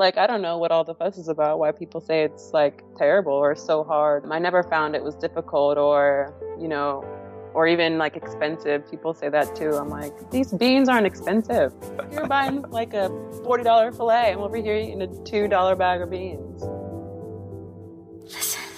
Like, I don't know what all the fuss is about, why people say it's like terrible or so hard. I never found it was difficult or, you know, or even like expensive. People say that too. I'm like, these beans aren't expensive. You're buying like a $40 filet. I'm over here eating a $2 bag of beans. Listen.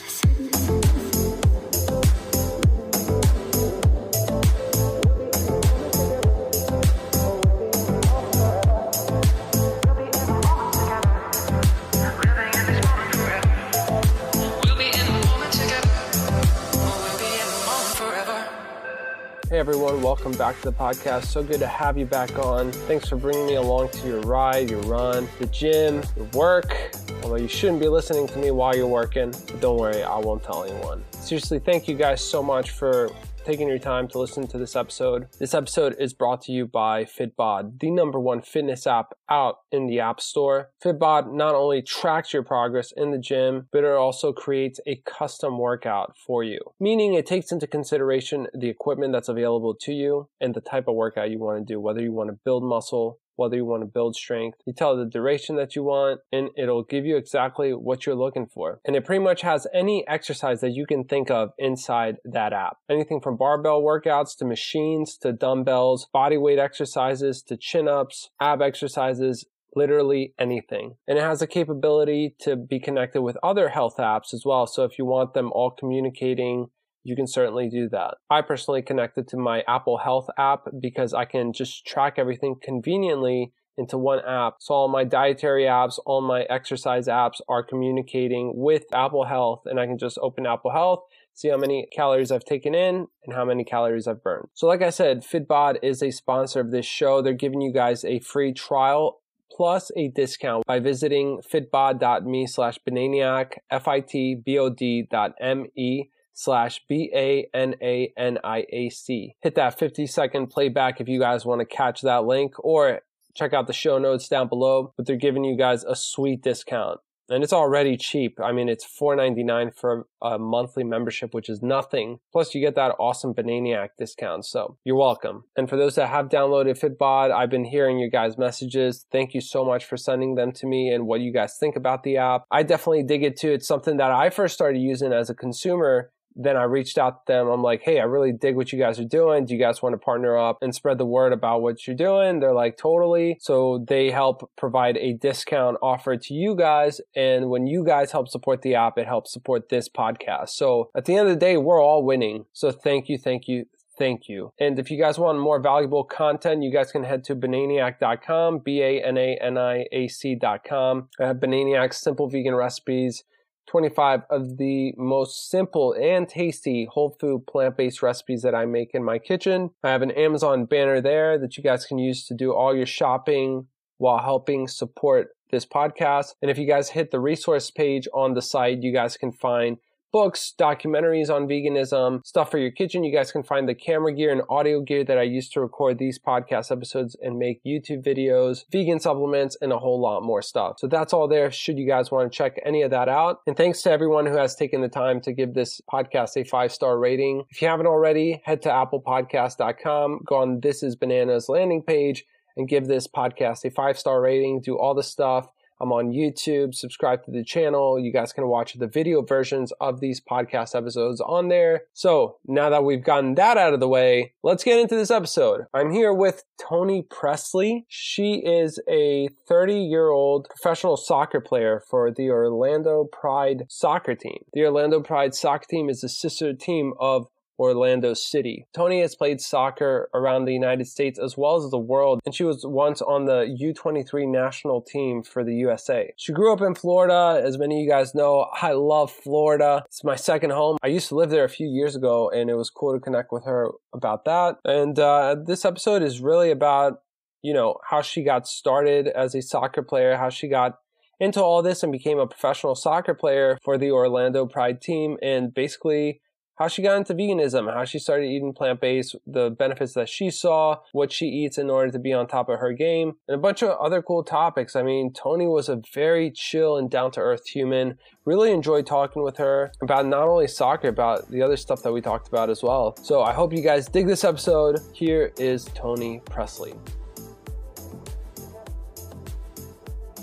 Everyone, welcome back to the podcast. So good to have you back on. Thanks for bringing me along to your ride, your run, the gym, your work. Although you shouldn't be listening to me while you're working, but don't worry, I won't tell anyone. Seriously, thank you guys so much for taking your time to listen to this episode. This episode is brought to you by Fitbod, the number one fitness app out in the App Store. Fitbod not only tracks your progress in the gym, but it also creates a custom workout for you, meaning it takes into consideration the equipment that's available to you and the type of workout you want to do, whether you want to build muscle, whether you want to build strength. You tell the duration that you want, and it'll give you exactly what you're looking for. And it pretty much has any exercise that you can think of inside that app. Anything from barbell workouts to machines to dumbbells, body weight exercises to chin ups, ab exercises, literally anything. And it has a capability to be connected with other health apps as well. So if you want them all communicating you can certainly do that. I personally connected to my Apple Health app because I can just track everything conveniently into one app. So all my dietary apps, all my exercise apps are communicating with Apple Health and I can just open Apple Health, see how many calories I've taken in and how many calories I've burned. So like I said, Fitbod is a sponsor of this show. They're giving you guys a free trial plus a discount by visiting fitbod.me slash bananiac, F-I-T-B-O-D dot M-E slash B A N A N I A C. Hit that 50 second playback if you guys want to catch that link or check out the show notes down below, but they're giving you guys a sweet discount and it's already cheap. I mean, it's $4.99 for a monthly membership, which is nothing. Plus, you get that awesome Bananiac discount. So you're welcome. And for those that have downloaded Fitbod, I've been hearing your guys' messages. Thank you so much for sending them to me and what you guys think about the app. I definitely dig it too. It's something that I first started using as a consumer then I reached out to them. I'm like, hey, I really dig what you guys are doing. Do you guys want to partner up and spread the word about what you're doing? They're like, totally. So they help provide a discount offer to you guys. And when you guys help support the app, it helps support this podcast. So at the end of the day, we're all winning. So thank you, thank you, thank you. And if you guys want more valuable content, you guys can head to bananiac.com, B A N A N I A C.com. I have Bananiac's simple vegan recipes 25 of the most simple and tasty whole food plant based recipes that I make in my kitchen. I have an Amazon banner there that you guys can use to do all your shopping while helping support this podcast. And if you guys hit the resource page on the site, you guys can find books, documentaries on veganism, stuff for your kitchen. You guys can find the camera gear and audio gear that I use to record these podcast episodes and make YouTube videos, vegan supplements, and a whole lot more stuff. So that's all there should you guys want to check any of that out. And thanks to everyone who has taken the time to give this podcast a five star rating. If you haven't already, head to applepodcast.com, go on This is Bananas landing page and give this podcast a five star rating, do all the stuff I'm on YouTube. Subscribe to the channel. You guys can watch the video versions of these podcast episodes on there. So now that we've gotten that out of the way, let's get into this episode. I'm here with Toni Pressley. She is a 30 year old professional soccer player for the Orlando Pride soccer team. The Orlando Pride soccer team is a sister team of Orlando City. Toni has played soccer around the United States as well as the world, and she was once on the U23 national team for the USA. She grew up in Florida. As many of you guys know, I love Florida. It's my second home. I used to live there a few years ago, and it was cool to connect with her about that. And uh, this episode is really about, you know, how she got started as a soccer player, how she got into all this and became a professional soccer player for the Orlando Pride team, and basically how she got into veganism, how she started eating plant based, the benefits that she saw, what she eats in order to be on top of her game, and a bunch of other cool topics. I mean, Toni was a very chill and down to earth human. Really enjoyed talking with her about not only soccer, about the other stuff that we talked about as well. So I hope you guys dig this episode. Here is Toni Pressley.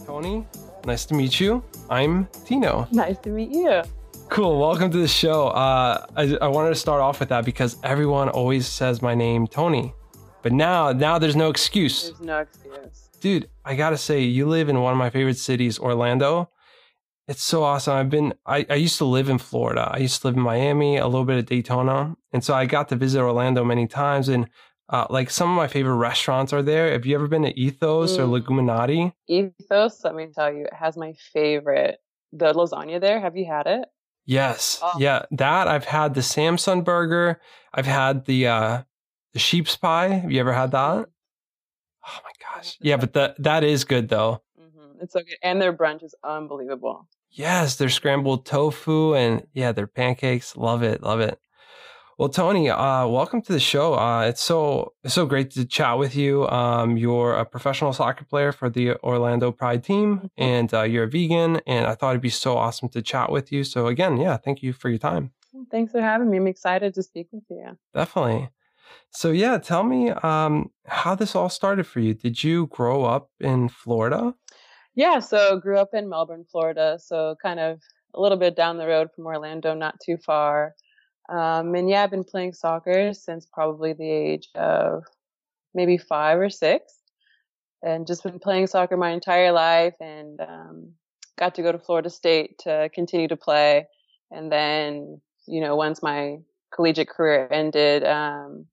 Toni, Nice to meet you. I'm Tino. Nice to meet you. Cool. Welcome to the show. Uh, I, I wanted to start off with that because everyone always says my name, Tony. But now, now there's no excuse. There's no excuse. Dude, I gotta say, you live in one of my favorite cities, Orlando. It's so awesome. I've been, I, I used to live in Florida. I used to live in Miami, a little bit of Daytona. And so I got to visit Orlando many times. And uh, like some of my favorite restaurants are there. Have you ever been to Ethos mm. or Leguminati? Ethos, let me tell you, it has my favorite, the lasagna there. Have you had it? Yes. Oh. Yeah. That I've had the Samsung burger. I've had the, uh, the sheep's pie. Have you ever had that? Mm-hmm. Oh my gosh. Yeah, but that that is good though. Mm-hmm. It's so good, and their brunch is unbelievable. Yes, their scrambled tofu and yeah, their pancakes. Love it, love it. Well, Toni, uh, welcome to the show. Uh, it's so it's so great to chat with you. Um, you're a professional soccer player for the Orlando Pride team, and uh, you're a vegan. And I thought it'd be so awesome to chat with you. So again, yeah, thank you for your time. Thanks for having me. I'm excited to speak with you. Definitely. So yeah, tell me um, how this all started for you. Did you grow up in Florida? Yeah, so grew up in Melbourne, Florida. So kind of a little bit down the road from Orlando, not too far. Um, and yeah, I've been playing soccer since probably the age of maybe five or six, and just been playing soccer my entire life. And um, got to go to Florida State to continue to play. And then, you know, once my collegiate career ended, um,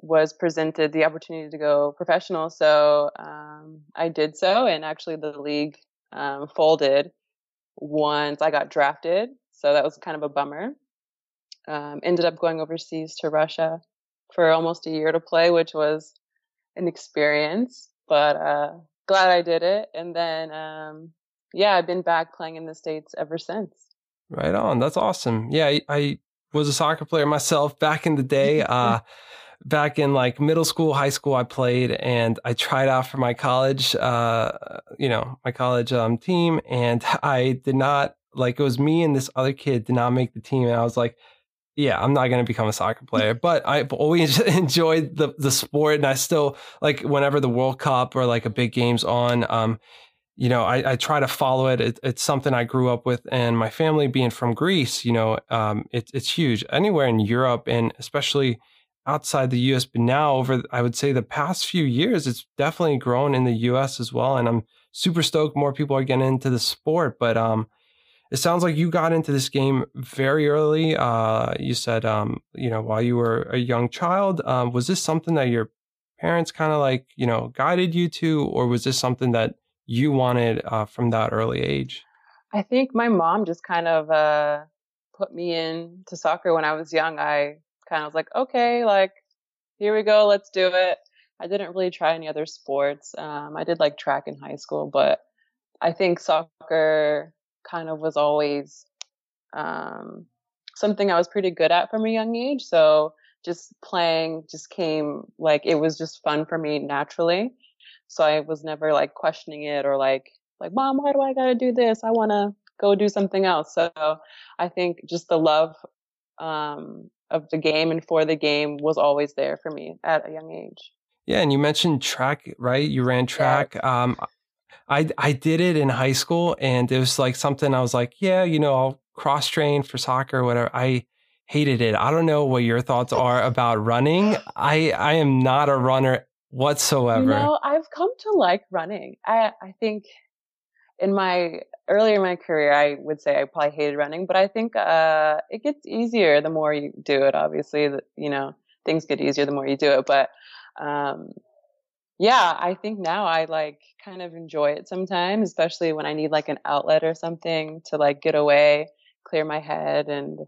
was presented the opportunity to go professional. So um, I did so, and actually the league um, folded once I got drafted. So that was kind of a bummer. Um, ended up going overseas to Russia for almost a year to play, which was an experience, but uh, glad I did it. And then, um, yeah, I've been back playing in the States ever since. Right on. That's awesome. Yeah, I, I was a soccer player myself back in the day. Uh, back in like middle school, high school, I played and I tried out for my college, uh, you know, my college um, team, and I did not like it was me and this other kid did not make the team, and I was like, yeah, I'm not going to become a soccer player, but I've always enjoyed the the sport, and I still like whenever the World Cup or like a big game's on. Um, you know, I, I try to follow it. it. It's something I grew up with, and my family being from Greece, you know, um, it, it's huge anywhere in Europe, and especially outside the US, but now over, I would say the past few years, it's definitely grown in the US as well. And I'm super stoked more people are getting into the sport. But um, it sounds like you got into this game very early. Uh, you said, um, you know, while you were a young child, um, was this something that your parents kind of like, you know, guided you to, or was this something that you wanted uh, from that early age? I think my mom just kind of uh, put me into soccer when I was young. I kind of was like, okay, like here we go, let's do it. I didn't really try any other sports. Um, I did like track in high school, but I think soccer kind of was always um, something I was pretty good at from a young age. So just playing just came like it was just fun for me naturally. So I was never like questioning it or like like mom, why do I got to do this? I want to go do something else. So I think just the love um, of the game and for the game was always there for me at a young age. Yeah, and you mentioned track, right? You ran track. Um, I I did it in high school, and it was like something I was like, yeah, you know, I'll cross train for soccer or whatever. I hated it. I don't know what your thoughts are about running. I I am not a runner whatsoever. You know, I've come to like running. I I think in my earlier in my career, I would say I probably hated running, but I think uh, it gets easier the more you do it. Obviously, you know things get easier the more you do it. But um, yeah, I think now I like kind of enjoy it sometimes, especially when I need like an outlet or something to like get away, clear my head, and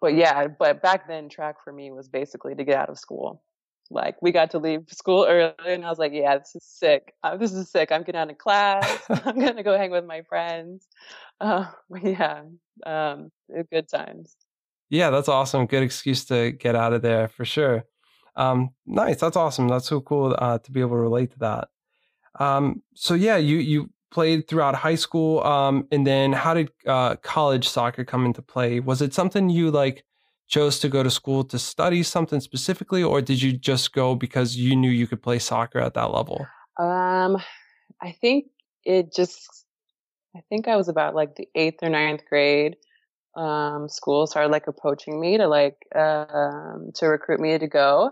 but yeah, but back then track for me was basically to get out of school. Like we got to leave school early and i was like yeah this is sick. Uh, this is sick. I'm getting out of class. I'm gonna go hang with my friends. Uh, yeah um, good times. Yeah that's awesome. Good excuse to get out of there for sure um, nice that's awesome that's so cool uh, to be able to relate to that um, so yeah you you played throughout high school um, and then how did uh, college soccer come into play was it something you like chose to go to school to study something specifically, or did you just go because you knew you could play soccer at that level? Um, I think it just I think I was about like the eighth or ninth grade. Um, school started like approaching me to like um, to recruit me to go,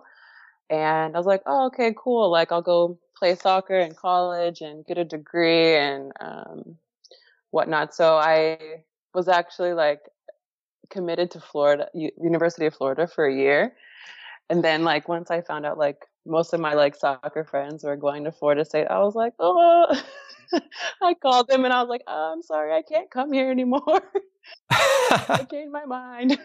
and I was like, oh, okay, cool. Like I'll go play soccer in college and get a degree and um, whatnot. So I was actually like committed to Florida, U- University of Florida for a year. And then like once I found out like most of my like soccer friends were going to Florida State, I was like, oh, I called them and I was like, oh, I'm sorry, I can't come here anymore. I changed my mind.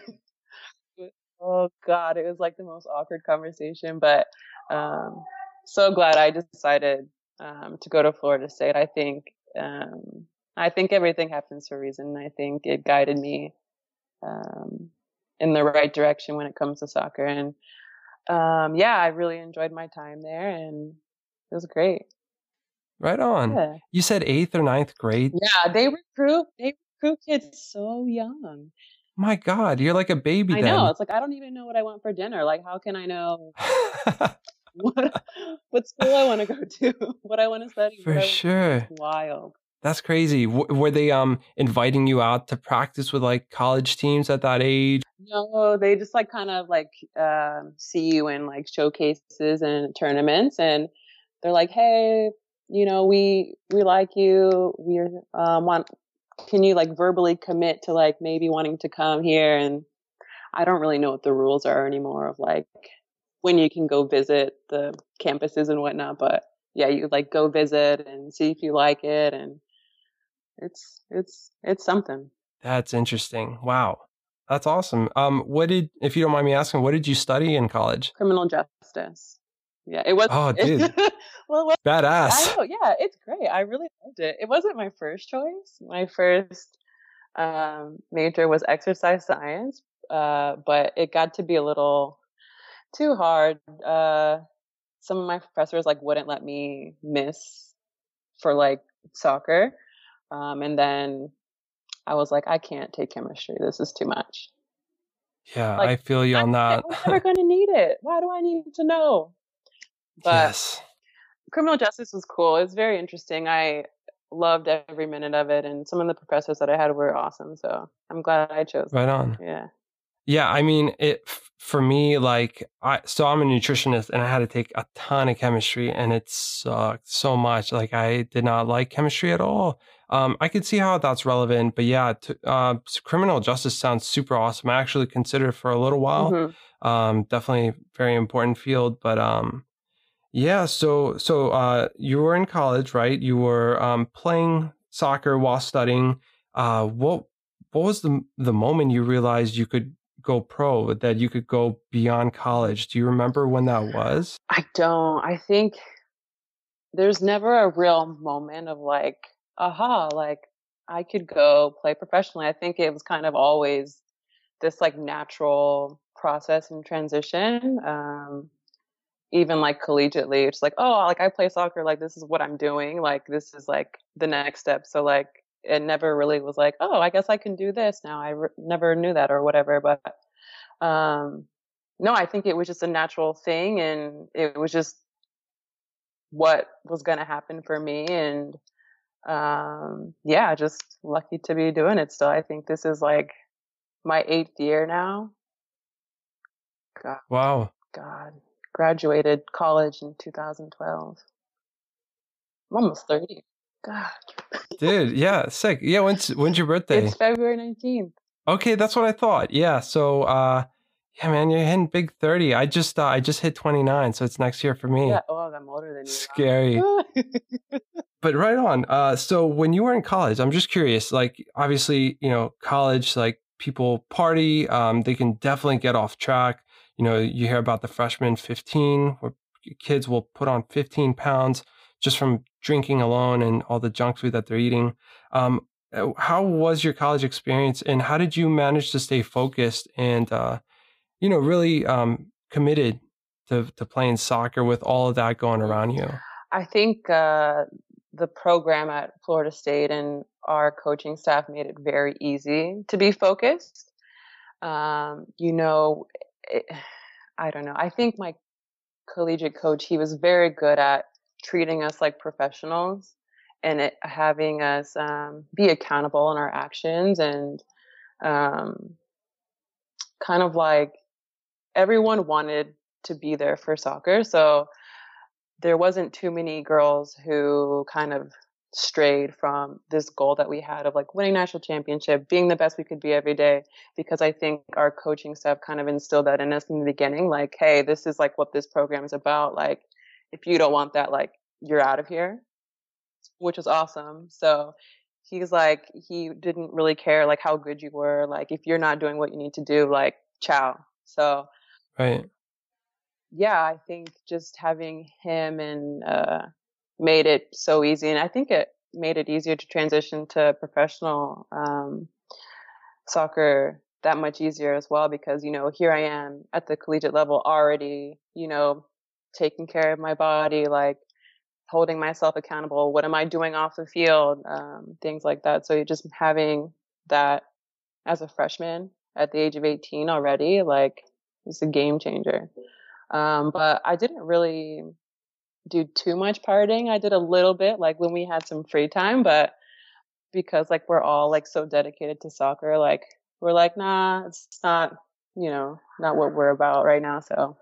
Oh God, it was like the most awkward conversation, but um, so glad I decided um, to go to Florida State. I think um, I think everything happens for a reason. I think it guided me um, in the right direction when it comes to soccer, and um, yeah, I really enjoyed my time there, and it was great. Right on. Yeah. You said eighth or ninth grade. Yeah, they recruit they recruit kids so young. My God, you're like a baby. I then. know. It's like I don't even know what I want for dinner. Like, how can I know what what school I want to go to, what I want to study? For sure. wild. That's crazy. W- were they um inviting you out to practice with like college teams at that age? No, they just like kind of like um, see you in like showcases and tournaments, and they're like, "Hey, you know, we we like you. We um, want. Can you like verbally commit to like maybe wanting to come here?" And I don't really know what the rules are anymore of like when you can go visit the campuses and whatnot, but yeah, you like go visit and see if you like it and it's it's it's something. That's interesting. Wow. That's awesome. Um, what did, if you don't mind me asking, what did you study in college? Criminal justice. Yeah, it was. Oh, dude. well, was, badass. I know. Yeah, it's great. I really loved it. It wasn't my first choice. My first um, major was exercise science, uh, but it got to be a little too hard. Uh, some of my professors like wouldn't let me miss for like soccer. Um, and then I was like, I can't take chemistry. This is too much. Yeah, like, I feel you on that. I'm never going to need it. Why do I need to know? But yes. criminal justice was cool. It was very interesting. I loved every minute of it, and some of the professors that I had were awesome. So I'm glad I chose. Right on. Yeah. Yeah, I mean, it for me like I so I'm a nutritionist and I had to take a ton of chemistry and it sucked so much. Like I did not like chemistry at all. Um, I could see how that's relevant, but yeah, to, uh, criminal justice sounds super awesome. I actually considered for a little while. Mm-hmm. Um, definitely very important field, but um, yeah. So so uh, you were in college, right? You were um, playing soccer while studying. Uh, what what was the the moment you realized you could go pro, that you could go beyond college? Do you remember when that was? I don't. I think there's never a real moment of like aha, like I could go play professionally. I think it was kind of always this like natural process and transition. Um, even like collegiately, it's like, oh, like I play soccer, like this is what I'm doing, like this is like the next step. So like it never really was like, oh, I guess I can do this now. I re- never knew that or whatever. But um, no, I think it was just a natural thing, and it was just what was going to happen for me, and um, yeah, just lucky to be doing it still. I think this is like my eighth year now. God. Wow. God. Graduated college in 2012. I'm almost 30. God. Dude, yeah, sick. Yeah, when's when's your birthday? It's February 19th. Okay, that's what I thought. Yeah, so uh yeah, man, you're hitting big 30. I just uh, I just hit 29, so it's next year for me. Yeah, oh, I'm older than you. Scary. but right on. Uh, so when you were in college, I'm just curious. Like, obviously, you know, college, like people party. Um, they can definitely get off track. You know, you hear about the freshman 15, where kids will put on 15 pounds just from drinking alone and all the junk food that they're eating. Um, uh, how was your college experience, and how did you manage to stay focused and, uh, you know, really um, committed to to playing soccer with all of that going around you? I think uh, the program at Florida State and our coaching staff made it very easy to be focused. Um, you know, it, I don't know. I think my collegiate coach, he was very good at treating us like professionals and it having us um, be accountable in our actions and um, kind of like everyone wanted to be there for soccer. So there wasn't too many girls who kind of strayed from this goal that we had of like winning national championship, being the best we could be every day. Because I think our coaching staff kind of instilled that in us in the beginning, like, hey, this is like what this program is about. Like, if you don't want that, like, you're out of here, which was awesome. So he's like, he didn't really care like how good you were. Like, if you're not doing what you need to do, like, ciao. So, right. Yeah, I think just having him and uh, made it so easy. And I think it made it easier to transition to professional um, soccer that much easier as well because, you know, here I am at the collegiate level already, you know, taking care of my body, like holding myself accountable. What am I doing off the field? Um, things like that. So just having that as a freshman at the age of 18 already, like, it's a game changer. Um, but I didn't really do too much partying. I did a little bit, like when we had some free time, but because like we're all like so dedicated to soccer, like we're like, nah, it's not, you know, not what we're about right now. So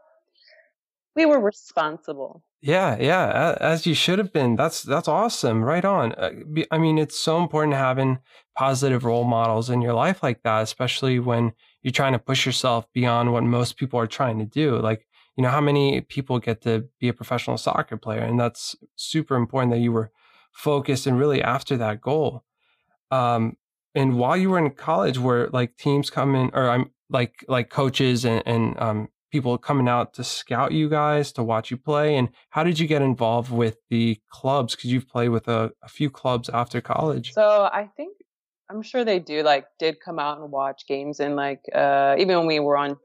we were responsible. Yeah, yeah, as you should have been. That's that's awesome. Right on. Uh, I mean, it's so important having positive role models in your life like that, especially when you're trying to push yourself beyond what most people are trying to do. Like you know, how many people get to be a professional soccer player? And that's super important that you were focused and really after that goal. Um, and while you were in college, were like teams coming or I'm like like coaches and, and um, people coming out to scout you guys to watch you play? And how did you get involved with the clubs? Because you've played with a, a few clubs after college. So I think I'm sure they do like did come out and watch games and like uh, even when we were on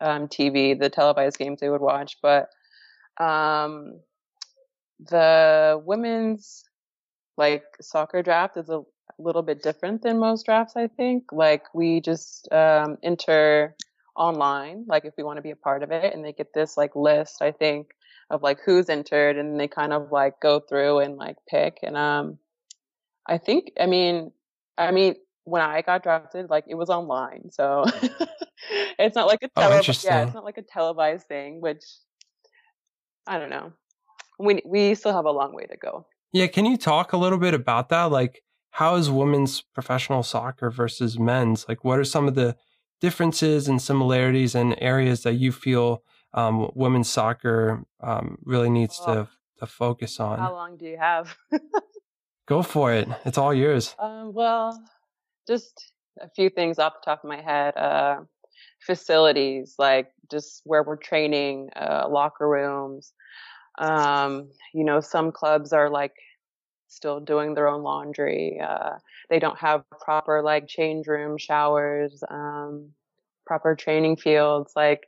um, TV, the televised games they would watch. But um, the women's like soccer draft is a little bit different than most drafts. I think like we just um, enter online, like if we want to be a part of it, and they get this like list. I think of like who's entered, and they kind of like go through and like pick. And um, I think I mean I mean when I got drafted, like it was online, so it's not like a tele- oh, yeah, it's not like a televised thing. Which I don't know. We we still have a long way to go. Yeah, can you talk a little bit about that? Like, how is women's professional soccer versus men's? Like, what are some of the differences and similarities and areas that you feel um, women's soccer um, really needs oh, to to focus on? How long do you have? Go for it. It's all yours. Um, well, just a few things off the top of my head. Uh, facilities, like just where we're training, uh, locker rooms. Um, you know, some clubs are like still doing their own laundry. Uh, they don't have proper like change room showers, um, proper training fields. Like,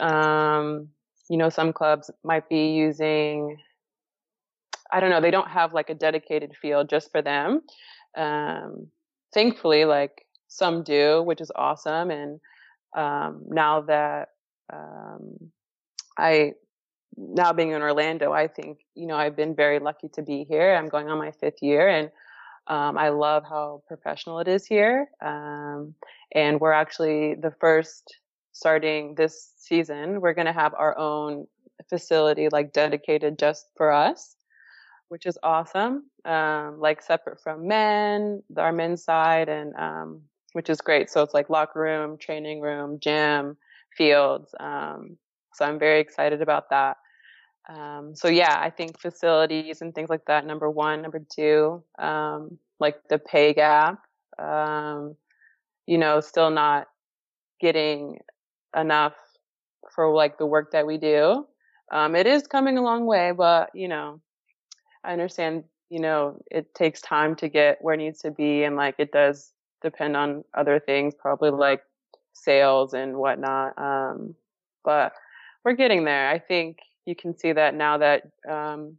um, you know, some clubs might be using, I don't know, they don't have like a dedicated field just for them. Um, thankfully, like some do, which is awesome. And um, now that um, I now being in Orlando, I think you know I've been very lucky to be here. I'm going on my fifth year, and um, I love how professional it is here. Um, and we're actually the first starting this season. We're going to have our own facility like dedicated just for us which is awesome. Um, like separate from men, our men's side, and um, which is great. So it's like locker room, training room, gym, fields. Um, so I'm very excited about that. Um, so yeah, I think facilities and things like that. Number one, number two, um, like the pay gap. Um, you know, still not getting enough for like the work that we do. it is coming a long way, but you know, I understand, you know, it takes time to get where it needs to be and like it does depend on other things, probably like sales and whatnot. Um, but we're getting there. I think you can see that now that um,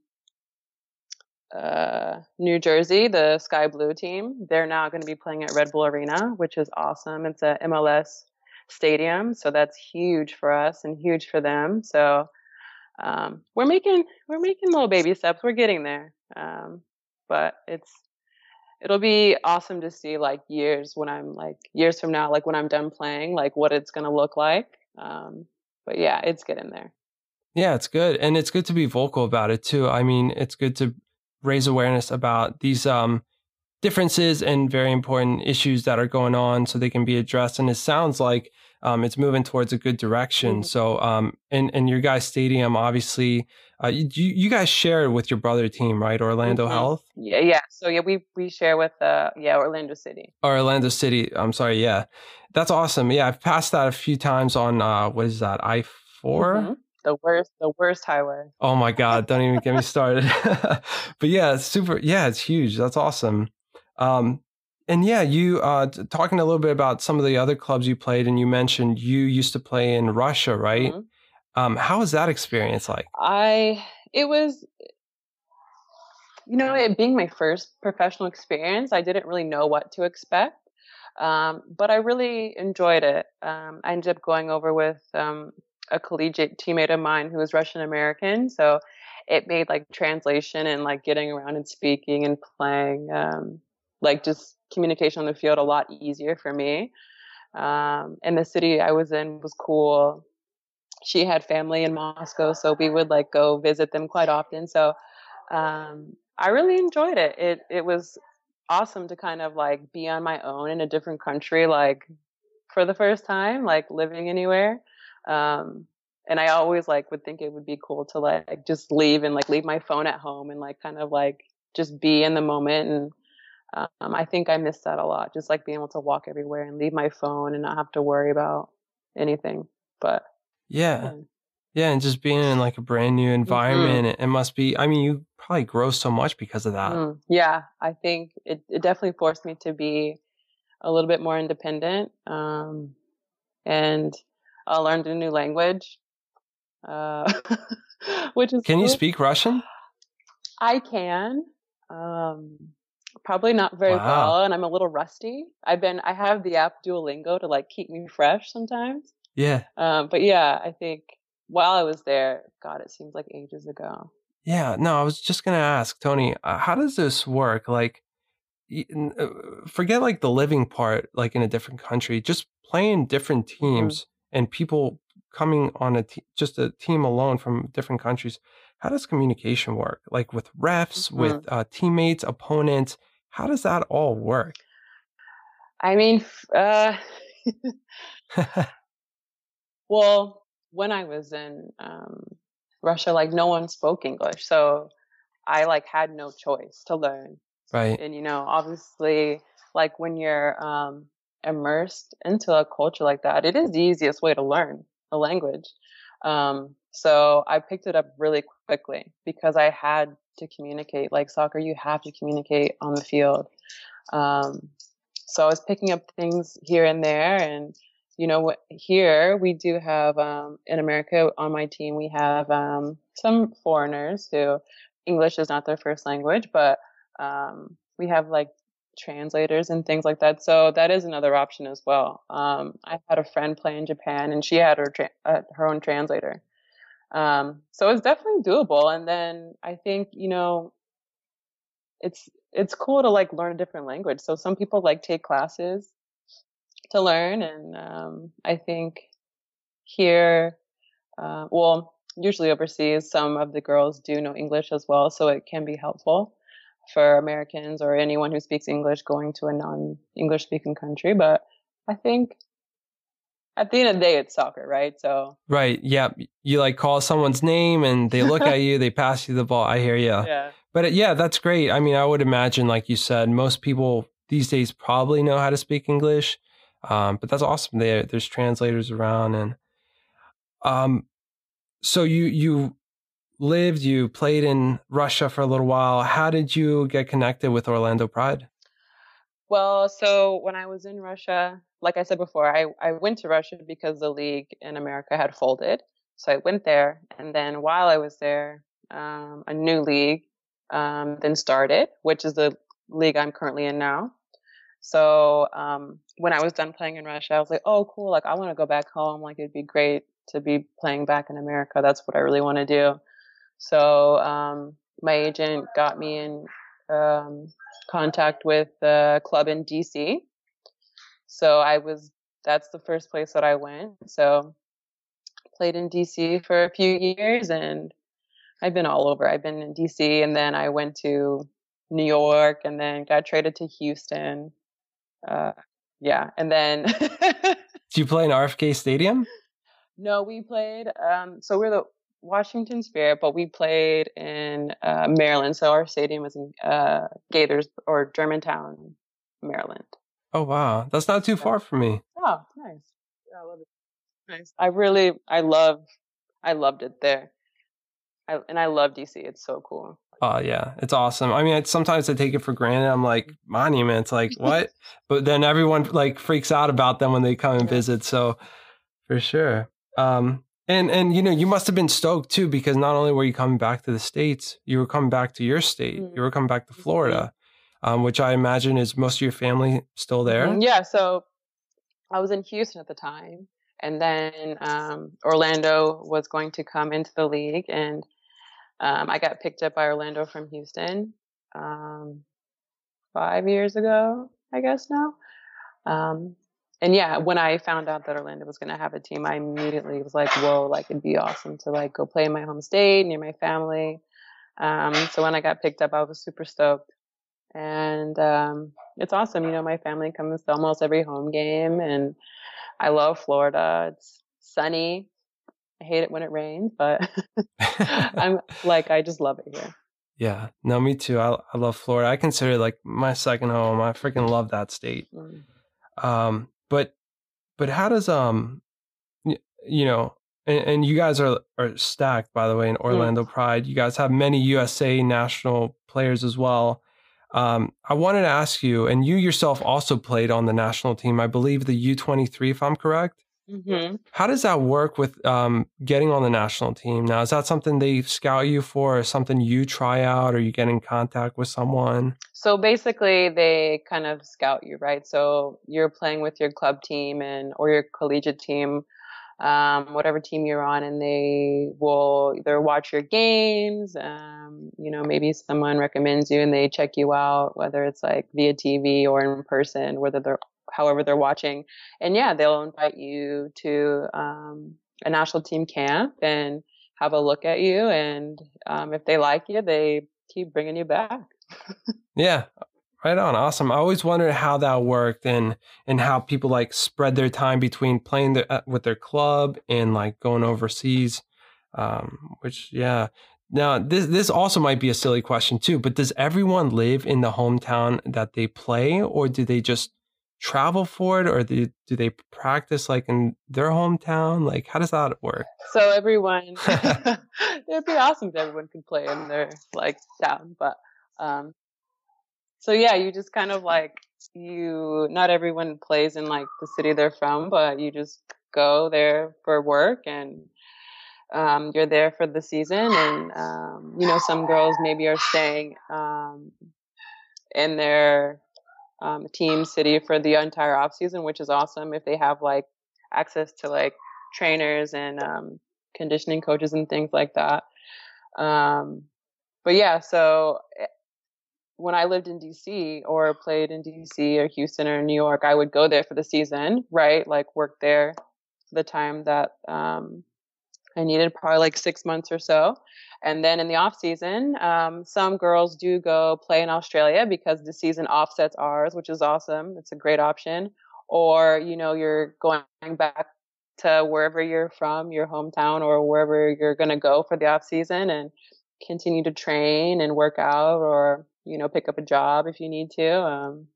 uh, New Jersey, the Sky Blue team, they're now going to be playing at Red Bull Arena, which is awesome. It's a MLS stadium, so that's huge for us and huge for them. So um, we're making we're making little baby steps. We're getting there. Um, but it's it'll be awesome to see like years when I'm like years from now, like when I'm done playing, like what it's gonna look like. Um, but yeah, it's getting there. Yeah, it's good, and it's good to be vocal about it too. I mean, it's good to raise awareness about these um, differences and very important issues that are going on, so they can be addressed. And it sounds like um, it's moving towards a good direction. Mm-hmm. So, um, and and your guys' stadium, obviously, uh, you you guys share with your brother team, right? Orlando mm-hmm. Health. Yeah, yeah. So yeah, we we share with uh yeah Orlando City. Orlando City. I'm sorry. Yeah, that's awesome. Yeah, I've passed that a few times on uh what is that I 4 mm-hmm. The worst, the worst highway. Oh my God! Don't even get me started. but yeah, it's super. Yeah, it's huge. That's awesome. Um, and yeah, you uh, talking a little bit about some of the other clubs you played, and you mentioned you used to play in Russia, right? Mm-hmm. Um, how was that experience like? I it was, you know, it being my first professional experience, I didn't really know what to expect, um, but I really enjoyed it. Um, I ended up going over with um, a collegiate teammate of mine who was Russian American, so it made like translation and like getting around and speaking and playing um, like just communication on the field a lot easier for me. Um, and the city I was in was cool. She had family in Moscow, so we would like go visit them quite often. So um, I really enjoyed it. It it was awesome to kind of like be on my own in a different country, like for the first time, like living anywhere. Um, and I always like would think it would be cool to like just leave and like leave my phone at home and like kind of like just be in the moment and um, I think I missed that a lot, just like being able to walk everywhere and leave my phone and not have to worry about anything. But yeah, yeah, yeah and just being in like a brand new mm-hmm. environment, mm-hmm. it, must be. I mean, you probably grow so much because of that. Mm, yeah, I think it, it definitely forced me to be a little bit more independent, um, and I learned a new language, uh, which is. Can cool. you speak Russian? I can. Um, Probably not very wow. well, and I'm a little rusty. I've been I have the app Duolingo to like keep me fresh sometimes. Yeah. Um, but yeah, I think while I was there, God, it seems like ages ago. Yeah. No, I was just gonna ask Toni, uh, how does this work? Like, uh, forget like the living part, like in a different country, just playing different mm-hmm. teams mm-hmm. and people coming on a te- just a team alone from different countries how does communication work? Like with refs, mm-hmm. with uh, teammates, opponents, how does that all work? I mean, uh, well, when I was in um, Russia, like no one spoke English, so I like had no choice to learn. Right. And you know, obviously, like when you're um, immersed into a culture like that, it is the easiest way to learn a language. Um, so I picked it up really quickly because I had to communicate. Like soccer, you have to communicate on the field. Um, so I was picking up things here and there, and you know, here we do have um, in America on my team we have um, some foreigners who English is not their first language, but um, we have like translators and things like that. So that is another option as well. Um, I had a friend play in Japan, and she had her tra- uh, her own translator. Um, so it's definitely doable. And then I think, you know, it's, it's cool to like learn a different language. So some people like take classes to learn. And, um, I think here, uh, well, usually overseas, some of the girls do know English as well. So it can be helpful for Americans or anyone who speaks English going to a non English speaking country. But I think at the end of the day, it's soccer, right? So right, yeah, you like call someone's name and they look at you, they pass you the ball. I hear you. Yeah, but uh, yeah, that's great. I mean, I would imagine, like you said, most people these days probably know how to speak English, um, but that's awesome. There, there's translators around, and um, so you you lived, you played in Russia for a little while. How did you get connected with Orlando Pride? Well, so when I was in Russia, like I said before, I, I went to Russia because the league in America had folded. So I went there. And then while I was there, um, a new league um, then started, which is the league I'm currently in now. So um, when I was done playing in Russia, I was like, oh, cool. Like, I want to go back home. Like, it'd be great to be playing back in America. That's what I really want to do. So um, my agent got me in um, contact with the club in DC. So I was that's the first place that I went. So played in DC for a few years and I've been all over. I've been in DC and then I went to New York and then got traded to Houston. Uh, yeah, and then. Do you play in RFK Stadium? No, we played. Um, so we're the Washington Spirit, but we played in uh, Maryland. So our stadium was in uh, Gators or Germantown, Maryland. Oh wow, that's not too far from me. Oh, nice. Yeah, I love it. Nice. I really, I love, I loved it there. I, and I love DC. It's so cool. Oh yeah, it's awesome. I mean, sometimes I take it for granted. I'm like monuments, like what? but then everyone like freaks out about them when they come and visit. So for sure. Um, and and you know, you must have been stoked too because not only were you coming back to the states, you were coming back to your state. Mm-hmm. You were coming back to Florida, um, which I imagine is most of your family still there. Mm-hmm. Yeah. So I was in Houston at the time, and then um, Orlando was going to come into the league, and um, I got picked up by Orlando from Houston um, five years ago, I guess now. Um, and yeah, when I found out that Orlando was going to have a team, I immediately was like, "Whoa! Like it'd be awesome to like go play in my home state near my family." Um, so when I got picked up, I was super stoked, and um, it's awesome. You know, my family comes to almost every home game, and I love Florida. It's sunny. I hate it when it rains, but I'm like, I just love it here. Yeah, no, me too. I, I love Florida. I consider it like my second home. I freaking love that state. Mm. Um, but, how does um, you, know, and, and, you guys are are stacked by the way in mm. Orlando mm. Pride. You guys have many USA national players as well. Um, I wanted to ask you, and you yourself also played on the national team. I believe the U23, if I'm correct. Mm-hmm. How does that work with um, getting on the national team now? Is that something they scout you for, or something you try out, or you get in contact with someone? So basically, they kind of scout you, right? So you're playing with your club team and or your collegiate team, um, whatever team you're on, and they will either watch your games. Um, you know, maybe someone recommends you and they check you out, whether it's like via TV or in person, whether they're however they're watching. And yeah, they'll invite you to um, a national team camp and have a look at you. And um, if they like you, they keep bringing you back. yeah. Right on. Awesome. I always wondered how that worked and and how people like spread their time between playing the, uh, with their club and like going overseas. Um, which yeah. Now this this also might be a silly question too, but does everyone live in the hometown that they play or do they just travel for it or do, do they practice like in their hometown? Like how does that work? So everyone it'd be awesome if everyone could play in their like town but um so yeah you just kind of like you not everyone plays in like the city they're from but you just go there for work and um, you're there for the season and um, you know some girls maybe are staying um, in their um, team city for the entire off season, which is awesome if they have like access to like trainers and um, conditioning coaches and things like that. Um, but yeah, so eh, when I lived in DC or played in DC or Houston or New York, I would go there for the season, right? Like work there the time that um, I needed, probably like six months or so. And then in the off season, um, some girls do go play in Australia because the season offsets ours, which is awesome. It's a great option. Or, you know, you're going back to wherever you're from, your hometown or wherever you're going to go for the off season and continue to train and work out or, you know, pick up a job if you need to. Um,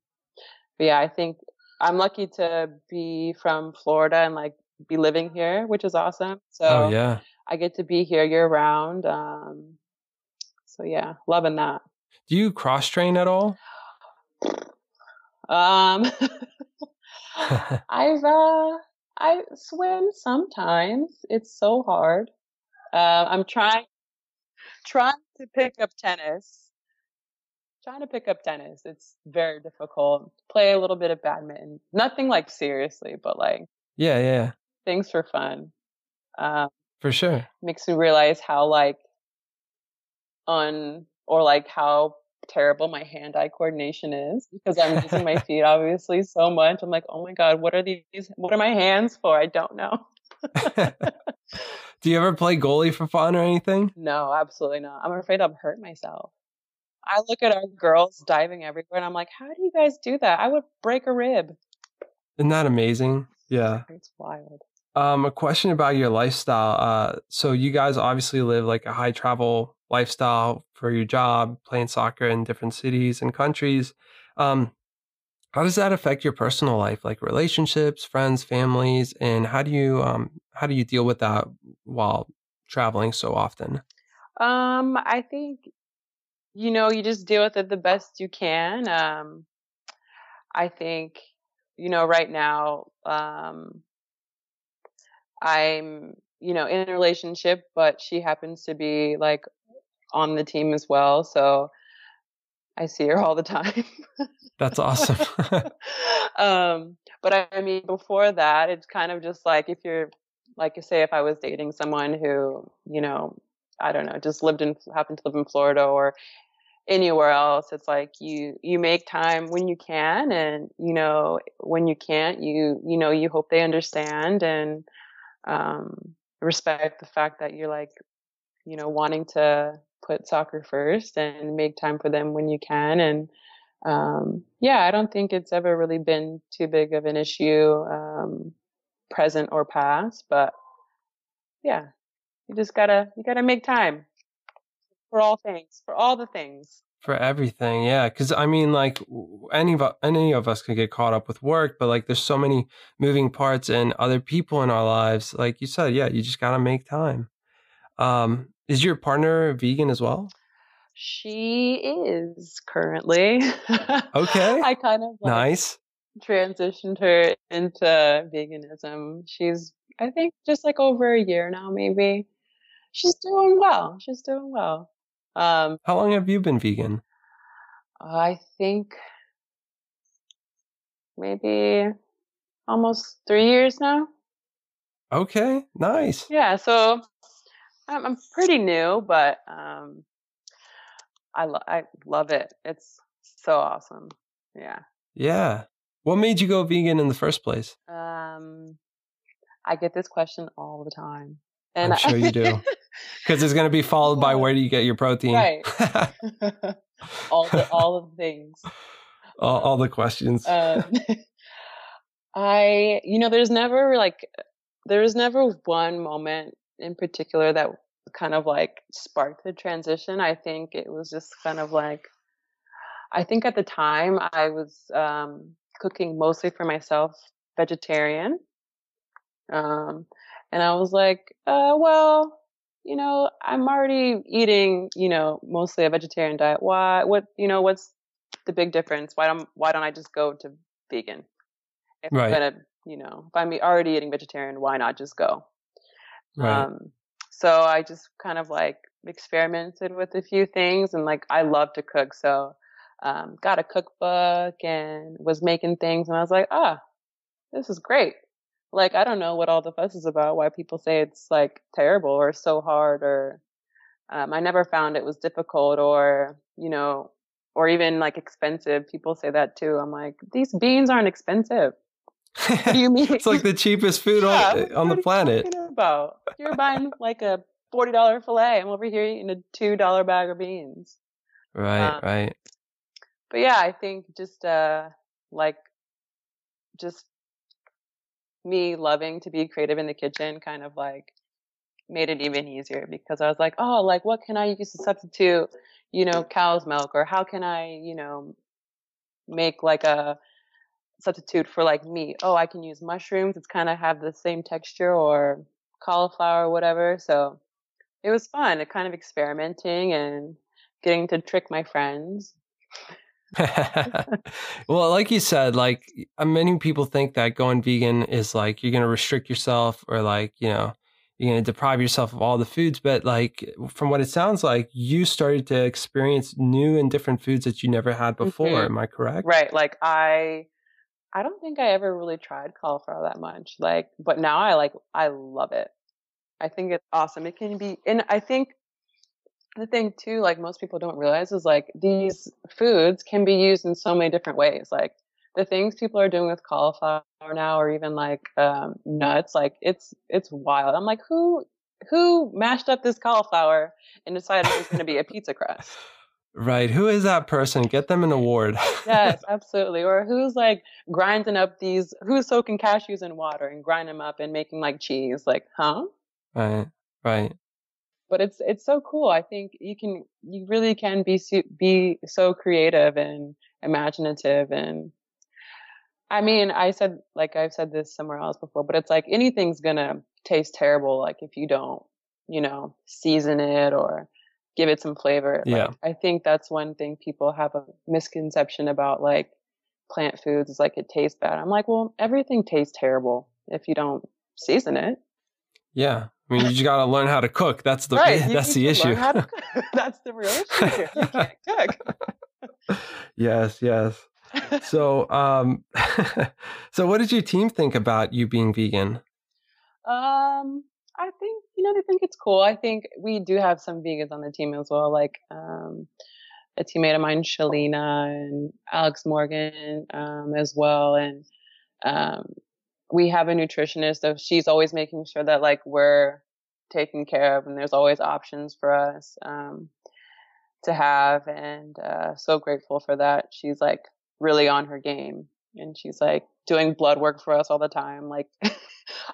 but yeah, I think I'm lucky to be from Florida and like be living here, which is awesome. So oh, yeah. I get to be here year round. Um, so yeah, loving that. Do you cross train at all? Um, I've uh, I swim sometimes. It's so hard. Uh, I'm trying trying to pick up tennis. Trying to pick up tennis. It's very difficult. Play a little bit of badminton. Nothing like seriously, but like yeah, yeah, things for fun. Um, for sure. Makes me realize how like on or like how terrible my hand-eye coordination is because I'm using my feet obviously so much. I'm like, oh my god, what are these? What are my hands for? I don't know. Do you ever play goalie for fun or anything? No, absolutely not. I'm afraid I'll hurt myself. I look at our girls diving everywhere and I'm like, how do you guys do that? I would break a rib. Isn't that amazing? Yeah. It's wild. Um, a question about your lifestyle. Uh, so you guys obviously live like a high travel lifestyle for your job, playing soccer in different cities and countries. Um, how does that affect your personal life, like relationships, friends, families, and how do you um, how do you deal with that while traveling so often? Um, I think you know you just deal with it the best you can. Um, I think you know right now um, I'm you know in a relationship, but she happens to be like on the team as well, so I see her all the time. That's awesome. um, but I, I, mean, before that, it's kind of just like if you're, like, you say, if I was dating someone who, you know, I don't know, just lived in, happened to live in Florida or anywhere else, it's like you you make time when you can, and you know when you can't, you you know you hope they understand and um, respect the fact that you're like, you know, wanting to put soccer first and make time for them when you can and um, yeah, I don't think it's ever really been too big of an issue, um, present or past. But yeah, you just gotta you gotta make time for all things, for all the things. For everything, yeah. Because I mean, like any of any of us can get caught up with work, but like there's so many moving parts and other people in our lives. Like you said, yeah, you just gotta make time. Um, is your partner vegan as well? She is currently. Okay. I kind of like nice. transitioned her into veganism. She's, I think, just like over a year now, maybe. She's doing well. She's doing well. Um, How long have you been vegan? I think maybe almost three years now. Okay, nice. Yeah, so I'm, I'm pretty new, but um, I lo- I love it. It's so awesome. Yeah. Yeah. What made you go vegan in the first place? Um, I get this question all the time, and I'm sure I, you do, because it's going to be followed by where do you get your protein? right. all the all of the things. all, all the questions. Um, I, you know, there's never like, there's never one moment in particular that kind of like sparked the transition. I think it was just kind of like, I think at the time I was um, cooking mostly for myself, vegetarian. Um, and I was like, uh, well, you know, I'm already eating, you know, mostly a vegetarian diet. Why, what, you know, what's the big difference? Why don't, why don't I just go to vegan? If Right. I'm gonna, you know, if I'm already eating vegetarian, why not just go? right. Um, so I just kind of like experimented with a few things and like I love to cook. So, um, got a cookbook and was making things and I was like, ah, this is great. Like, I don't know what all the fuss is about, why people say it's like terrible or so hard or, um, I never found it was difficult or, you know, or even like expensive. People say that too. I'm like, these beans aren't expensive. What do you mean? it's like the cheapest food Yeah, on, what- on what the are you planet. talking about? You're buying like a forty dollar fillet. I'm over here eating a two dollar bag of beans. Right, Um, right. But yeah, I think just uh like just me loving to be creative in the kitchen kind of like made it even easier because I was like, oh, like what can I use to substitute, you know, cow's milk or how can I, you know, make like a substitute for like meat. Oh, I can use mushrooms. It's kind of have the same texture or cauliflower or whatever. So it was fun, kind of experimenting and getting to trick my friends. well, like you said, like uh, many people think that going vegan is like you're going to restrict yourself or like, you know, you're going to deprive yourself of all the foods. But like from what it sounds like, you started to experience new and different foods that you never had before. Mhm. Am I correct? Right. Like I I don't think I ever really tried cauliflower that much. Like but now I like I love it. I think it's awesome. It can be and I think the thing too, like most people don't realize is like these foods can be used in so many different ways. Like the things people are doing with cauliflower now or even like um, nuts, like it's it's wild. I'm like, who who mashed up this cauliflower and decided it was going to be a pizza crust? Right. Who is that person? Get them an award. yes, absolutely. Or who's like grinding up these, who's soaking cashews in water and grinding them up and making like cheese? Like, huh? Right. Right. But it's it's so cool. I think you can you really can be be so creative and imaginative and I mean, I said like I've said this somewhere else before, but it's like anything's gonna taste terrible like if you don't, you know, season it or give it some flavor. Yeah. Like, I think that's one thing people have a misconception about like plant foods is like it tastes bad. I'm like, well, everything tastes terrible if you don't season it. Yeah. I mean, you just got to learn how to cook. That's the right. that's the issue. that's the real issue here. You can't cook. yes, yes. So, um so what did your team think about you being vegan? Um I think you know they think it's cool. I think we do have some vegans on the team as well, like um, a teammate of mine, Shelina, and Alex Morgan um, as well, and um, we have a nutritionist. So she's always making sure that like we're taken care of, and there's always options for us um, to have, and uh, so grateful for that. She's like really on her game, and she's like doing blood work for us all the time, like.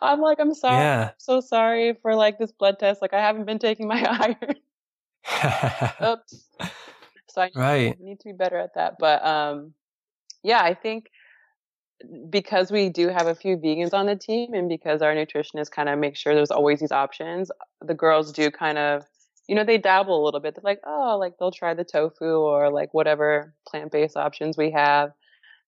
I'm like, I'm sorry. Yeah. I'm so sorry for like this blood test. Like I haven't been taking my iron. Oops. So I right. need to be better at that. But um yeah, I think because we do have a few vegans on the team and because our nutritionist kind of make sure there's always these options, the girls do kind of you know, they dabble a little bit. They're like, oh, like they'll try the tofu or like whatever plant based options we have.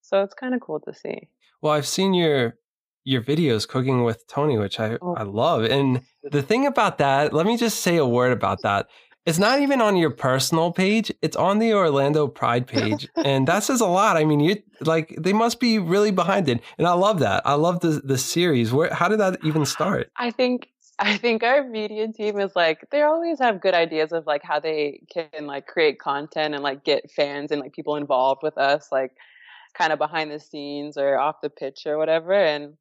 So it's kind of cool to see. Well, I've seen your your videos cooking with Toni, which I, oh. I love. And the thing about that, let me just say a word about that. It's not even on your personal page. It's on the Orlando Pride page. and that says a lot. I mean, you like they must be really behind it. And I love that. I love the the series. Where how did that even start? I think I think our media team is like they always have good ideas of like how they can like create content and like get fans and like people involved with us like kind of behind the scenes or off the pitch or whatever and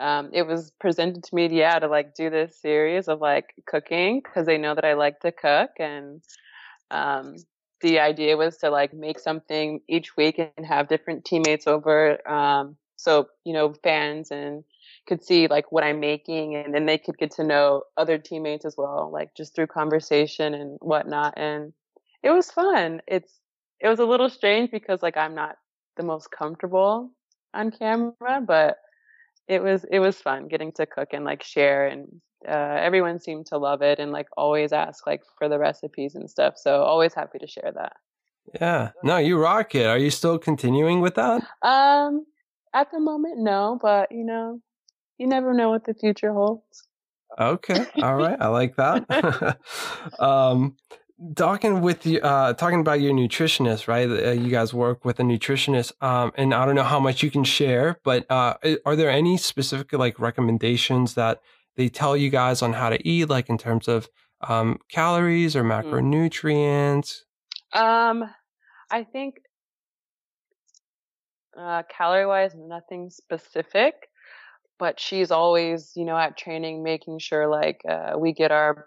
um, it was presented to me, yeah, to like do this series of like cooking because they know that I like to cook. And um, the idea was to like make something each week and have different teammates over. Um, so, you know, fans and could see like what I'm making and then they could get to know other teammates as well, like just through conversation and whatnot. And it was fun. It's, it was a little strange because like I'm not the most comfortable on camera, but it was it was fun getting to cook and like share and uh, everyone seemed to love it and like always ask like for the recipes and stuff so always happy to share that. Yeah. No you rock it. Are you still continuing with that? Um at the moment no but you know you never know what the future holds. Okay. All right. I like that. Um talking with you, uh, talking about your nutritionist, right? Uh, you guys work with a nutritionist, um, and I don't know how much you can share, but uh, are there any specific like recommendations that they tell you guys on how to eat, like in terms of um, calories or mm. macronutrients? Um, I think uh, calorie wise, nothing specific, but she's always, you know, at training, making sure like uh, we get our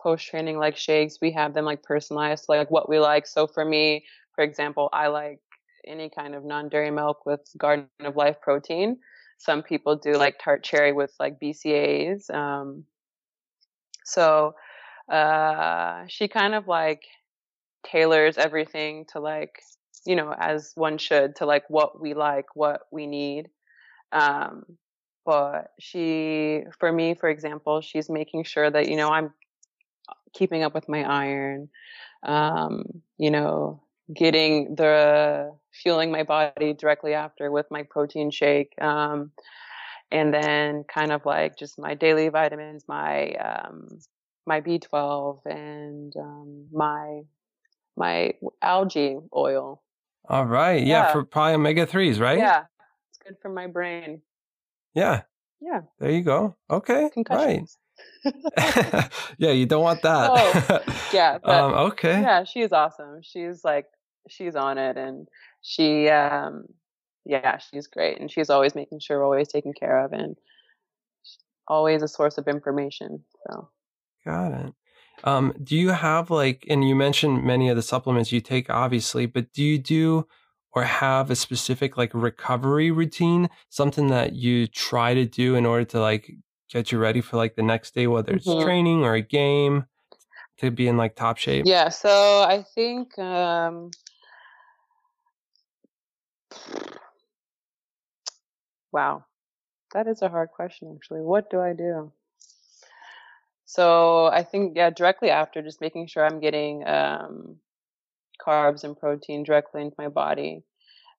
post training like shakes. We have them like personalized, like what we like. So for me, for example, I like any kind of non dairy milk with Garden of Life protein. Some people do like tart cherry with like BCAAs. Um, so uh, she kind of like tailors everything to like you know as one should to like what we like, what we need. Um, but she, for me, for example, she's making sure that you know I'm keeping up with my iron, um, you know, getting the fueling my body directly after with my protein shake. Um, and then kind of like just my daily vitamins, my, um, my B12 and, um, my, my algae oil. All right. Yeah. yeah. For probably omega threes, right? Yeah. It's good for my brain. Yeah. Yeah. There you go. Okay. Right. yeah, you don't want that. Oh, yeah. But, um, okay. Yeah, she's awesome. She's like she's on it and she um yeah, she's great and she's always making sure we're always taken care of and always a source of information. So Got it. Um, do you have like and you mentioned many of the supplements you take obviously, but do you do or have a specific like recovery routine, something that you try to do in order to like get you ready for like the next day, whether it's mm-hmm. training or a game, to be in like top shape? Yeah, so I think um, wow, that is a hard question actually. What do I do? So I think yeah, directly after, just making sure I'm getting um, carbs and protein directly into my body,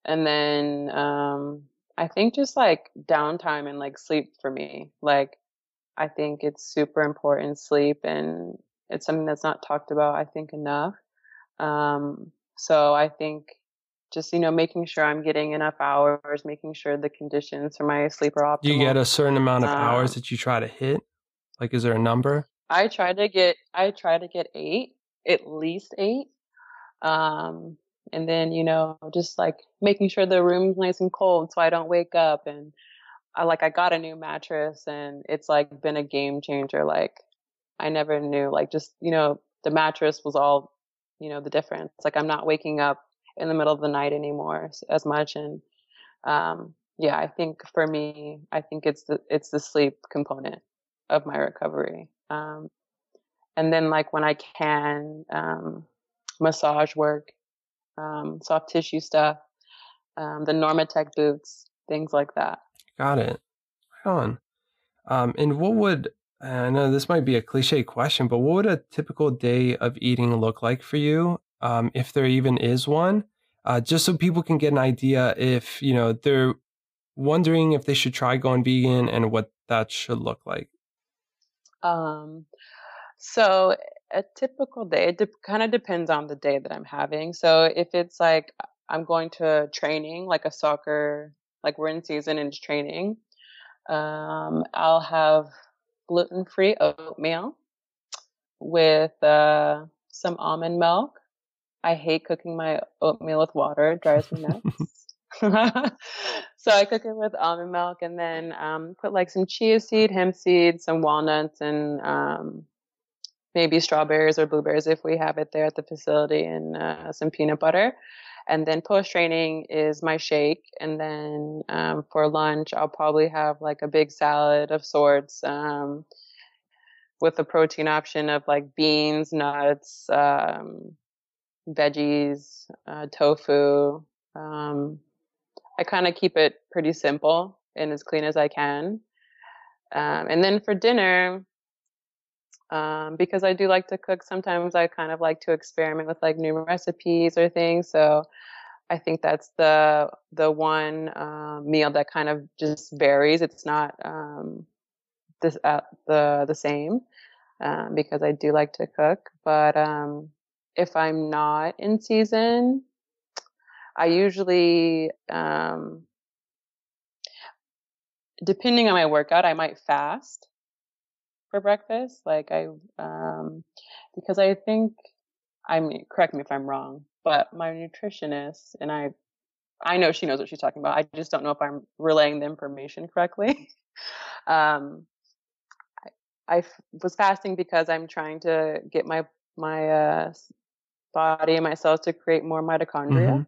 and then um, I think just like downtime and like sleep for me. Like I think it's super important sleep and it's something that's not talked about I think enough. Um, so I think just you know making sure I'm getting enough hours, making sure the conditions for my sleep are optimal. Do you get a certain amount of um, hours that you try to hit? Like, is there a number? I try to get I try to get eight, at least eight. Um, and then you know just like making sure the room's nice and cold so I don't wake up and I like I got a new mattress and it's like been a game changer. Like I never knew like just, you know, the mattress was all, you know, the difference. Like I'm not waking up in the middle of the night anymore as much and um yeah, I think for me, I think it's the it's the sleep component of my recovery. Um and then like when I can um massage work, um soft tissue stuff, um the Normatec boots, things like that. Got it. Right on. Um, and what would I know this might be a cliche question, but what would a typical day of eating look like for you, um, if there even is one? Uh, just so people can get an idea if you know they're wondering if they should try going vegan and what that should look like. Um, so a typical day, it de- kind of depends on the day that I'm having. So if it's like I'm going to training, like a soccer like we're in season and training. Um, I'll have gluten free oatmeal with uh, some almond milk. I hate cooking my oatmeal with water, it drives me nuts. so I cook it with almond milk and then um, put like some chia seed, hemp seed, some walnuts, and um, maybe strawberries or blueberries if we have it there at the facility, and uh, some peanut butter. And then post training is my shake. And then um, for lunch, I'll probably have like a big salad of sorts um, with a protein option of like beans, nuts, um, veggies, uh, tofu. Um, I kind of keep it pretty simple and as clean as I can. Um, and then for dinner, um, because I do like to cook. Sometimes I kind of like to experiment with like new recipes or things. So I think that's the the one uh, meal that kind of just varies. It's not um, this uh, the the same um, because I do like to cook. But um, if I'm not in season, I usually um, depending on my workout, I might fast for breakfast. Like I, um, because I think, I mean, correct me if I'm wrong, but my nutritionist and I, I know she knows what she's talking about. I just don't know if I'm relaying the information correctly. um, I, I was fasting because I'm trying to get my my uh, body and my cells to create more mitochondria.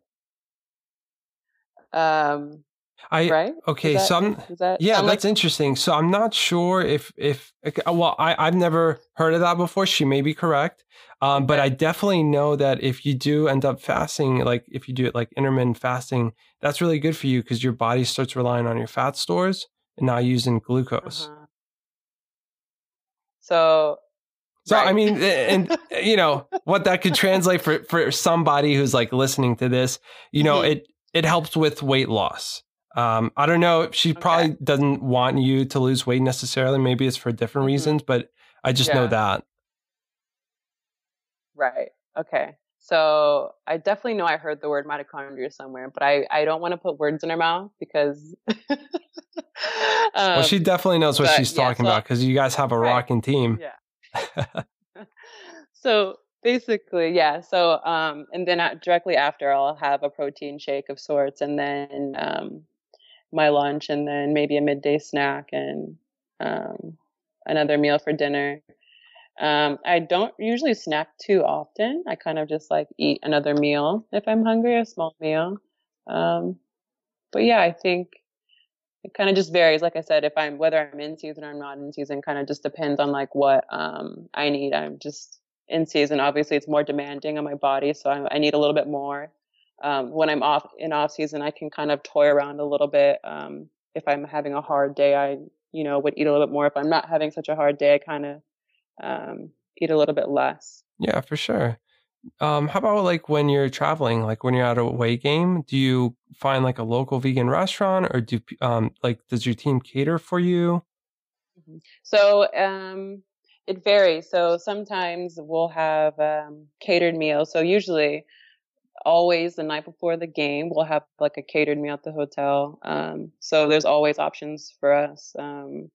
Mm-hmm. Um, I right? Okay, that, so I'm, yeah, that's like- interesting. So I'm not sure if if well, I I've never heard of that before. She may be correct, um, but I definitely know that if you do end up fasting, like if you do it like intermittent fasting, that's really good for you because your body starts relying on your fat stores and not using glucose. Uh-huh. So so right. I mean, and you know what that could translate for for somebody who's like listening to this, you know, mm-hmm. it it helps with weight loss. Um, I don't know. She probably doesn't want you to lose weight necessarily. Maybe it's for different mm-hmm. reasons, but I just yeah. know that. Right. Okay. So I definitely know I heard the word mitochondria somewhere, but I, I don't want to put words in her mouth because Um, well, she definitely knows what but, she's yeah, talking so- about because you guys have a Right. rocking team. Yeah. so basically, yeah. So um, and then uh, directly after, I'll have a protein shake of sorts, and then um, my lunch, and then maybe a midday snack, and um, another meal for dinner. Um, I don't usually snack too often. I kind of just like eat another meal if I'm hungry, a small meal. Um, but yeah, I think it kind of just varies. Like I said, if I'm whether I'm in season or I'm not in season, kind of just depends on like what um, I need. I'm just in season. Obviously, it's more demanding on my body, so I, I need a little bit more. Um, when I'm off in off season, I can kind of toy around a little bit. Um, if I'm having a hard day, I you know would eat a little bit more. If I'm not having such a hard day, I kind of um, eat a little bit less. Yeah, for sure. Um, how about like when you're traveling, like when you're at a away game, do you find like a local vegan restaurant or do um like does your team cater for you? So um, it varies. So sometimes we'll have um, catered meals. So usually, always the night before the game, we'll have like a catered meal at the hotel. Um, so there's always options for us. Um,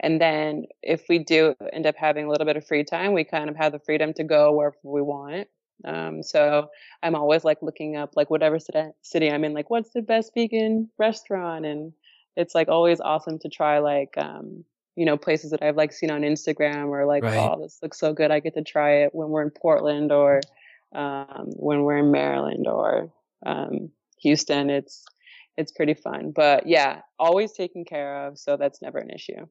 and then if we do end up having a little bit of free time, we kind of have the freedom to go wherever we want. Um, so I'm always like looking up like whatever city, I'm in, like what's the best vegan restaurant, and it's like always awesome to try like um, you know places that I've like seen on Instagram or like Right. oh this looks so good, I get to try it when we're in Portland or um, when we're in Maryland or um, Houston. It's it's pretty fun, but yeah, always taken care of, so that's never an issue.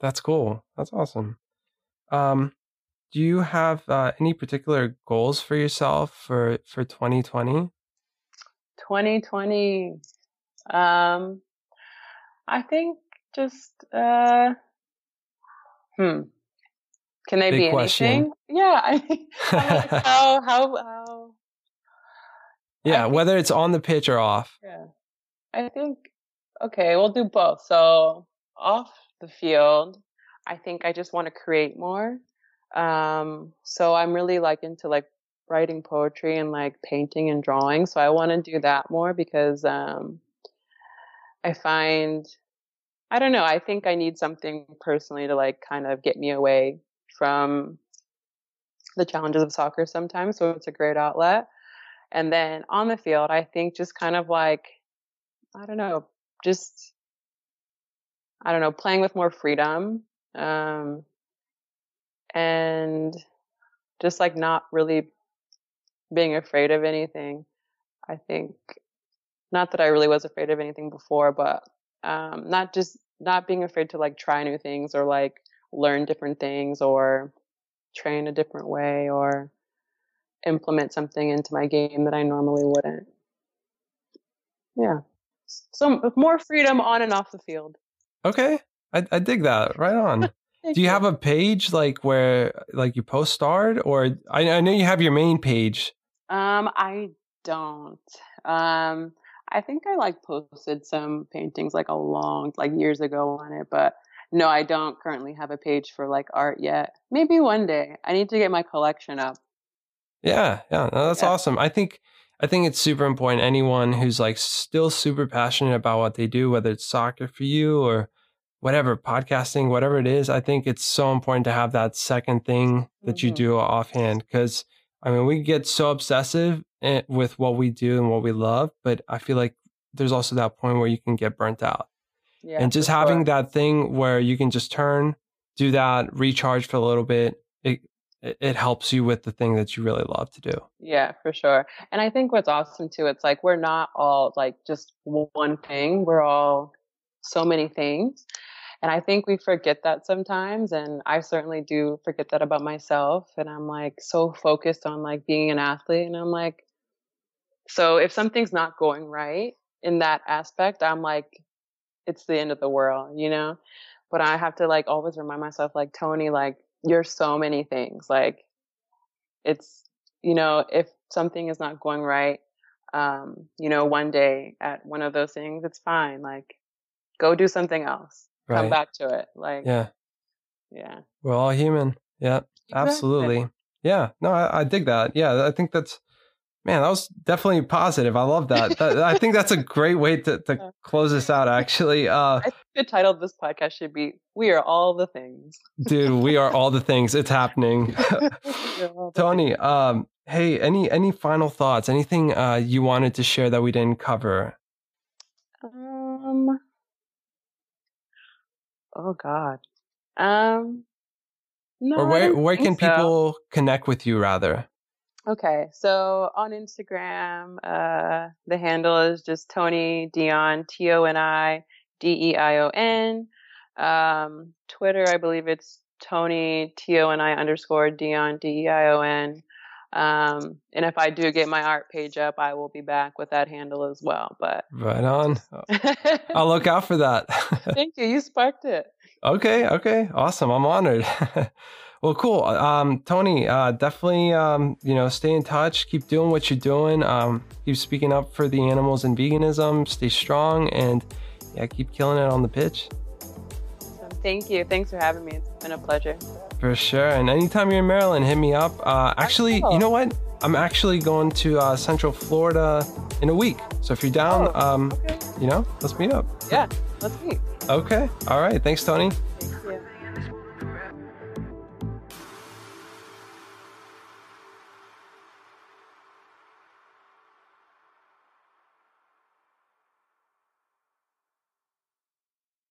That's cool. That's awesome. Um, do you have uh, any particular goals for yourself for for 2020? 2020 um i think just uh hmm can they Big be question. anything yeah i mean how how how yeah, think- whether it's on the pitch or off. yeah i think okay we'll do both so off the field i think i just want to create more um so i'm really like into like writing poetry and like painting and drawing so i want to do that more because um i find i don't know i think i need something personally to like kind of get me away from the challenges of soccer sometimes so it's a great outlet. And then on the field i think just kind of like i don't know just i don't know playing with more freedom um and just like not really being afraid of anything. I think not that i really was afraid of anything before but um not just not being afraid to like try new things or like learn different things or train a different way or implement something into my game that i normally wouldn't yeah so more freedom on and off the field Okay, I, I dig that. Right on. Do you have a page like where like you post starred or I, I know you have your main page. Um, I don't. Um, I think I like posted some paintings like a long, like years ago on it, but no, I don't currently have a page for like art yet. Maybe one day. I need to get my collection up. Yeah, yeah, no, that's Yeah. awesome. I think I think it's super important. Anyone who's like still super passionate about what they do, whether it's soccer for you or whatever, podcasting, whatever it is, I think it's so important to have that second thing that you Mhm. do offhand. Because I mean, we get so obsessive eh, with what we do and what we love, but I feel like there's also that point where you can get burnt out. Yeah. and just having sure. that thing where you can just turn, do that, recharge for a little bit. It it it helps you with the thing that you really love to do. Yeah, for sure. And I think what's awesome too, it's like we're not all like just one thing. We're all so many things. And I think we forget that sometimes. And I certainly do forget that about myself. And I'm like so focused on like being an athlete. And I'm like, so if something's not going right in that aspect, I'm like, it's the end of the world, you know? But I have to like always remind myself, like, Toni, like, you're so many things. Like, it's you know if something is not going right um you know one day at one of those things it's fine like go do something else come back to it like yeah, Yeah, we're all human. Yeah, Exactly. absolutely. Yeah, no, I, I dig that. Yeah, I think that's Man, that was definitely positive. I love that. that I think that's a great way to, to close this out, actually. Uh, I think the title of this podcast should be We Are All the Things. dude, we are all the things. It's happening. We are all the Toni, um, hey, any any final thoughts? Anything uh, you wanted to share that we didn't cover? Um. Oh God. Um. No. or where where can so. people connect with you rather? Okay, so on Instagram, uh, the handle is just Toni Deion, T O N I D E I O N. Um, Twitter, I believe it's Toni T O N I underscore Deion D E I O N. Um, and if I do get my art page up, I will be back with that handle as well. But Right on. I'll look out for that. thank you, you sparked it. okay, okay, awesome. I'm honored. well, cool. Um, Toni, uh, definitely, um, you know, stay in touch. Keep doing what you're doing. Um, keep speaking up for the animals and veganism. Stay strong, and yeah, keep killing it on the pitch. Thank you. Thanks for having me. It's been a pleasure. For sure. And anytime you're in Maryland, hit me up. Uh, actually, will. you know what? I'm actually going to uh, Central Florida in a week. So if you're down, Oh, um, Okay. you know, let's meet up. Yeah, let's meet. Okay. All right. Thanks, Toni. Thank